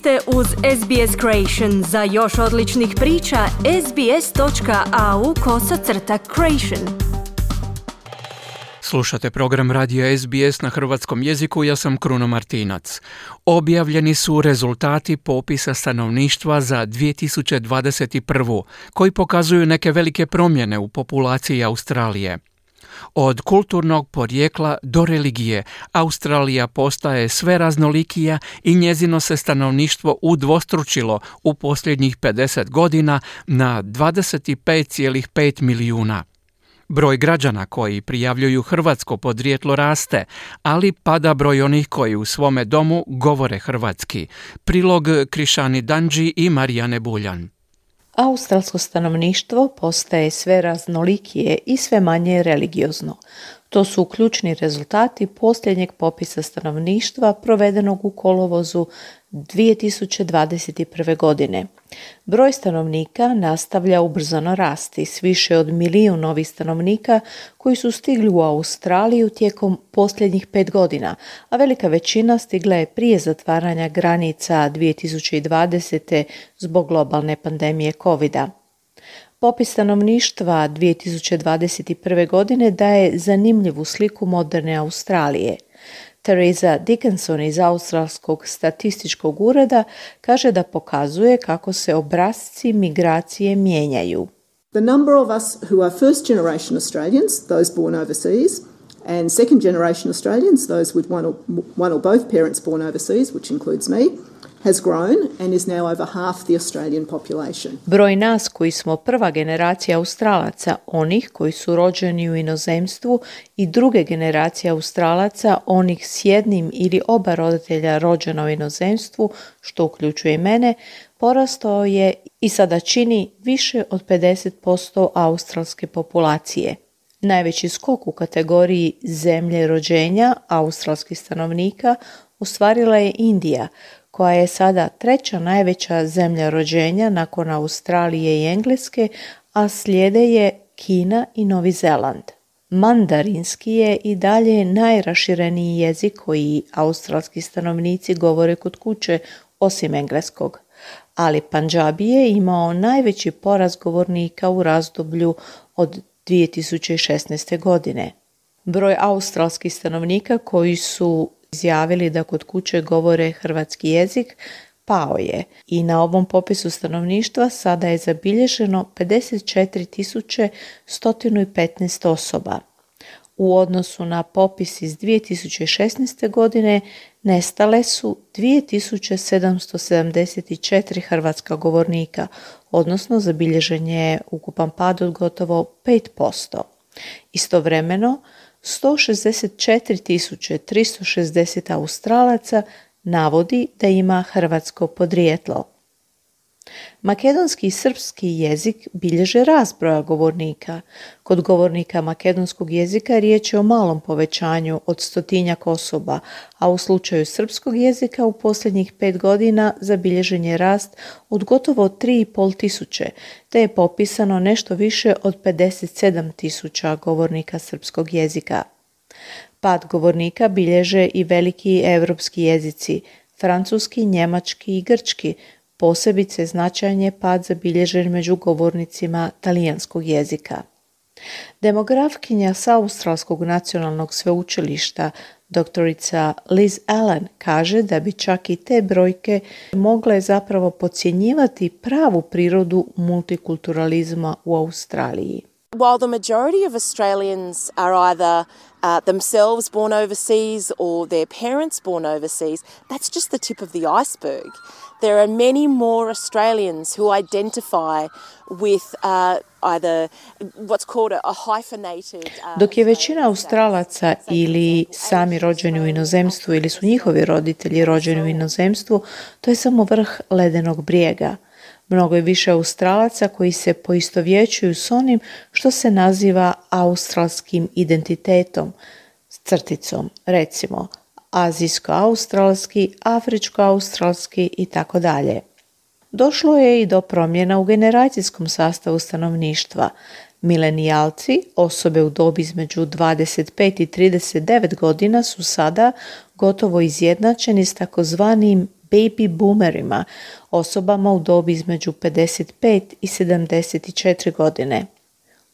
ste uz SBS Creation. Za još odličnih priča, sbs.au kosacrta creation. Slušate program radija SBS na hrvatskom jeziku, ja sam Kruno Martinac. Objavljeni su rezultati popisa stanovništva za 2021. koji pokazuju neke velike promjene u populaciji Australije. Od kulturnog porijekla do religije, Australija postaje sve raznolikija i njezino se stanovništvo udvostručilo u posljednjih 50 godina na 25,5 milijuna. Broj građana koji prijavljuju hrvatsko podrijetlo raste, ali pada broj onih koji u svome domu govore hrvatski. Prilog Krišani Danđi i Marijane Buljan. Australsko stanovništvo postaje sve raznolikije i sve manje religiozno. To su ključni rezultati posljednjeg popisa stanovništva provedenog u kolovozu 2021. godine. Broj stanovnika nastavlja ubrzano rasti s više od milijun novih stanovnika koji su stigli u Australiju tijekom posljednjih pet godina, a velika većina stigla je prije zatvaranja granica 2020. zbog globalne pandemije covid -a. Popis stanovništva 2021. godine daje zanimljivu sliku moderne Australije – Teresa Dickinson iz Australskog statističkog ureda kaže da pokazuje kako se obrazci migracije mijenjaju. The number of us who are first generation Australians, those born overseas, and second generation Australians, those with one or, one or both parents born overseas, which includes me, has grown and is now over half the Australian population. Broj nas koji smo prva generacija Australaca, onih koji su rođeni u inozemstvu i druge generacije Australaca, onih s jednim ili oba roditelja rođena u inozemstvu, što uključuje i mene, porastao je i sada čini više od 50% australske populacije. Najveći skok u kategoriji zemlje rođenja australskih stanovnika ostvarila je Indija, koja je sada treća najveća zemlja rođenja nakon Australije i Engleske, a slijede je Kina i Novi Zeland. Mandarinski je i dalje najrašireniji jezik koji australski stanovnici govore kod kuće osim engleskog, ali Panjabi je imao najveći porast govornika u razdoblju od 2016. godine. Broj australskih stanovnika koji su izjavili da kod kuće govore hrvatski jezik, pao je i na ovom popisu stanovništva sada je zabilježeno 54.115 osoba. U odnosu na popis iz 2016. godine nestale su 2774 hrvatska govornika, odnosno zabilježen je ukupan pad od gotovo 5%. Istovremeno, 164.360 Australaca navodi da ima hrvatsko podrijetlo. Makedonski i srpski jezik bilježe razbroja govornika. Kod govornika makedonskog jezika riječ je o malom povećanju od stotinjak osoba, a u slučaju srpskog jezika u posljednjih pet godina zabilježen je rast od gotovo 3,5 tisuće, te je popisano nešto više od 57 tisuća govornika srpskog jezika. Pad govornika bilježe i veliki europski jezici, francuski, njemački i grčki, Posebice značajan je pad zabilježen među govornicima talijanskog jezika. Demografkinja sa Australskog nacionalnog sveučilišta doktorica Liz Allen kaže da bi čak i te brojke mogle zapravo podcjenjivati pravu prirodu multikulturalizma u Australiji. While the majority of Australians are either uh, themselves born overseas or their parents born overseas, that's just the tip of the iceberg. There are many more Australians who identify with uh, either what's called a, hyphenated uh, Dok je većina Australaca ili sami rođeni u inozemstvu ili su njihovi roditelji rođeni u inozemstvu, to je samo vrh ledenog brijega. Mnogo je više Australaca koji se poistovjećuju s onim što se naziva australskim identitetom, s crticom, recimo – azijsko-australski, afričko-australski i tako dalje. Došlo je i do promjena u generacijskom sastavu stanovništva. Milenijalci, osobe u dobi između 25 i 39 godina su sada gotovo izjednačeni s takozvanim baby boomerima, osobama u dobi između 55 i 74 godine.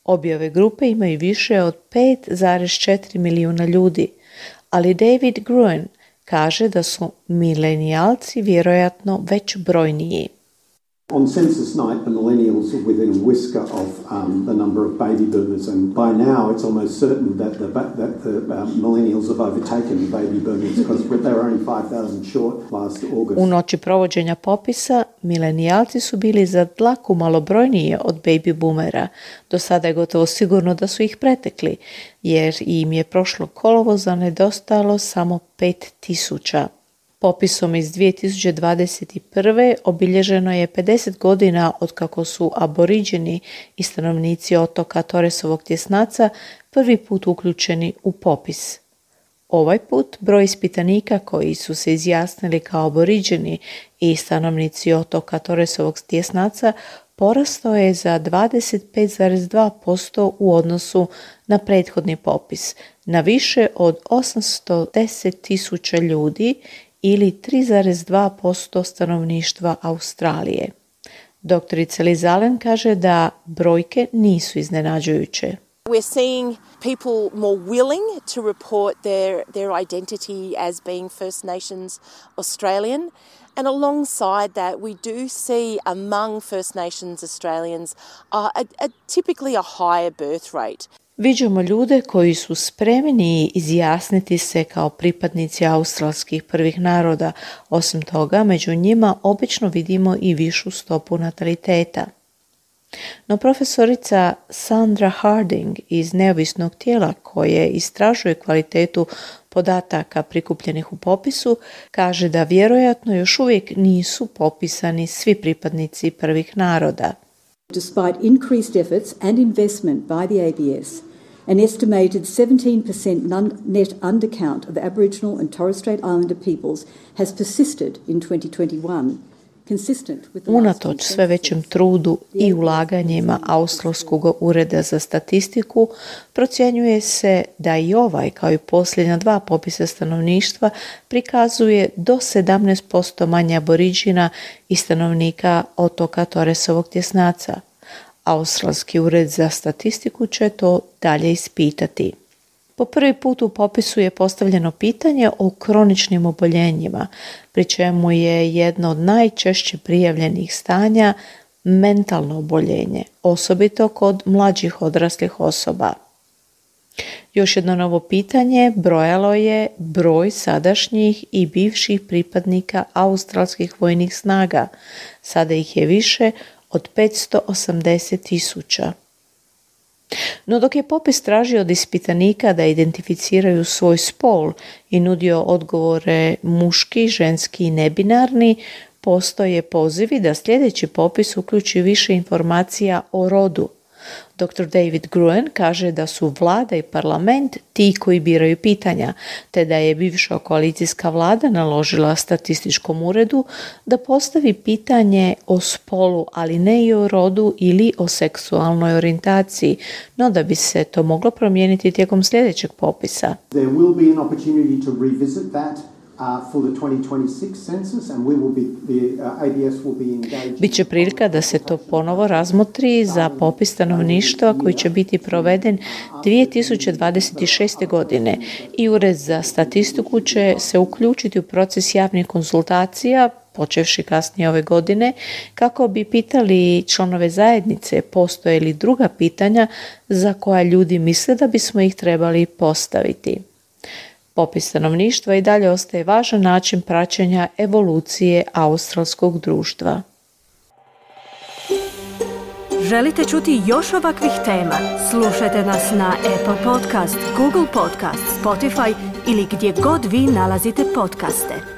Obje ove grupe imaju više od 5,4 milijuna ljudi, ali David Gruen kaže da su milenijalci vjerojatno već brojniji. On census night, the millennials are within a whisker of um, the number of baby boomers, and by now it's almost certain that the, that the um, millennials have overtaken the baby boomers because they were only 5,000 short last August. U noći provođenja popisa, milenijalci su bili za dlaku malo brojnije od baby boomera. Do sada je gotovo sigurno da su ih pretekli, jer im je prošlo kolovoza nedostalo samo 5000. Popisom iz 2021. obilježeno je 50 godina od kako su aboriđeni i stanovnici otoka Toresovog tjesnaca prvi put uključeni u popis. Ovaj put broj ispitanika koji su se izjasnili kao aboriđeni i stanovnici otoka Toresovog tjesnaca porastao je za 25,2% u odnosu na prethodni popis, na više od 810 tisuća ljudi ili 3,2% stanovništva Australije. Doktorica Liz Allen kaže da brojke nisu iznenađujuće. We're seeing people more willing to report their, their identity as being First Nations Australian. And alongside that, we do see among First Nations Australians uh, a, a, typically a higher birth rate. Viđamo ljude koji su spremni izjasniti se kao pripadnici australskih prvih naroda. Osim toga, među njima obično vidimo i višu stopu nataliteta. No profesorica Sandra Harding iz neovisnog tijela koje istražuje kvalitetu podataka prikupljenih u popisu kaže da vjerojatno još uvijek nisu popisani svi pripadnici prvih naroda. Despite increased efforts and investment by the ABS, An estimated 17% net undercount of Aboriginal and Torres Strait Islander peoples has persisted in 2021. Unatoč sve većem trudu i ulaganjima Australskog ureda za statistiku, procjenjuje se da i ovaj, kao i posljednja dva popisa stanovništva, prikazuje do 17% manje aboriđina i stanovnika otoka Toresovog tjesnaca. Australski ured za statistiku će to dalje ispitati. Po prvi put u popisu je postavljeno pitanje o kroničnim oboljenjima, pri čemu je jedno od najčešće prijavljenih stanja mentalno oboljenje, osobito kod mlađih odraslih osoba. Još jedno novo pitanje brojalo je broj sadašnjih i bivših pripadnika australskih vojnih snaga. Sada ih je više od 580 tisuća. No dok je popis tražio od ispitanika da identificiraju svoj spol i nudio odgovore muški, ženski i nebinarni, postoje pozivi da sljedeći popis uključi više informacija o rodu, Dr. David Gruen kaže da su vlada i parlament ti koji biraju pitanja, te da je bivša koalicijska vlada naložila statističkom uredu da postavi pitanje o spolu, ali ne i o rodu ili o seksualnoj orijentaciji, no da bi se to moglo promijeniti tijekom sljedećeg popisa. Biće prilika da se to ponovo razmotri za popis stanovništva koji će biti proveden 2026. godine i Ured za statistiku će se uključiti u proces javnih konsultacija počevši kasnije ove godine, kako bi pitali članove zajednice postoje li druga pitanja za koja ljudi misle da bismo ih trebali postaviti. Popis stanovništva i dalje ostaje važan način praćenja evolucije australskog društva. Želite čuti još ovakvih tema? Slušajte nas na Apple Podcast, Google Podcast, Spotify ili gdje god vi nalazite podcaste.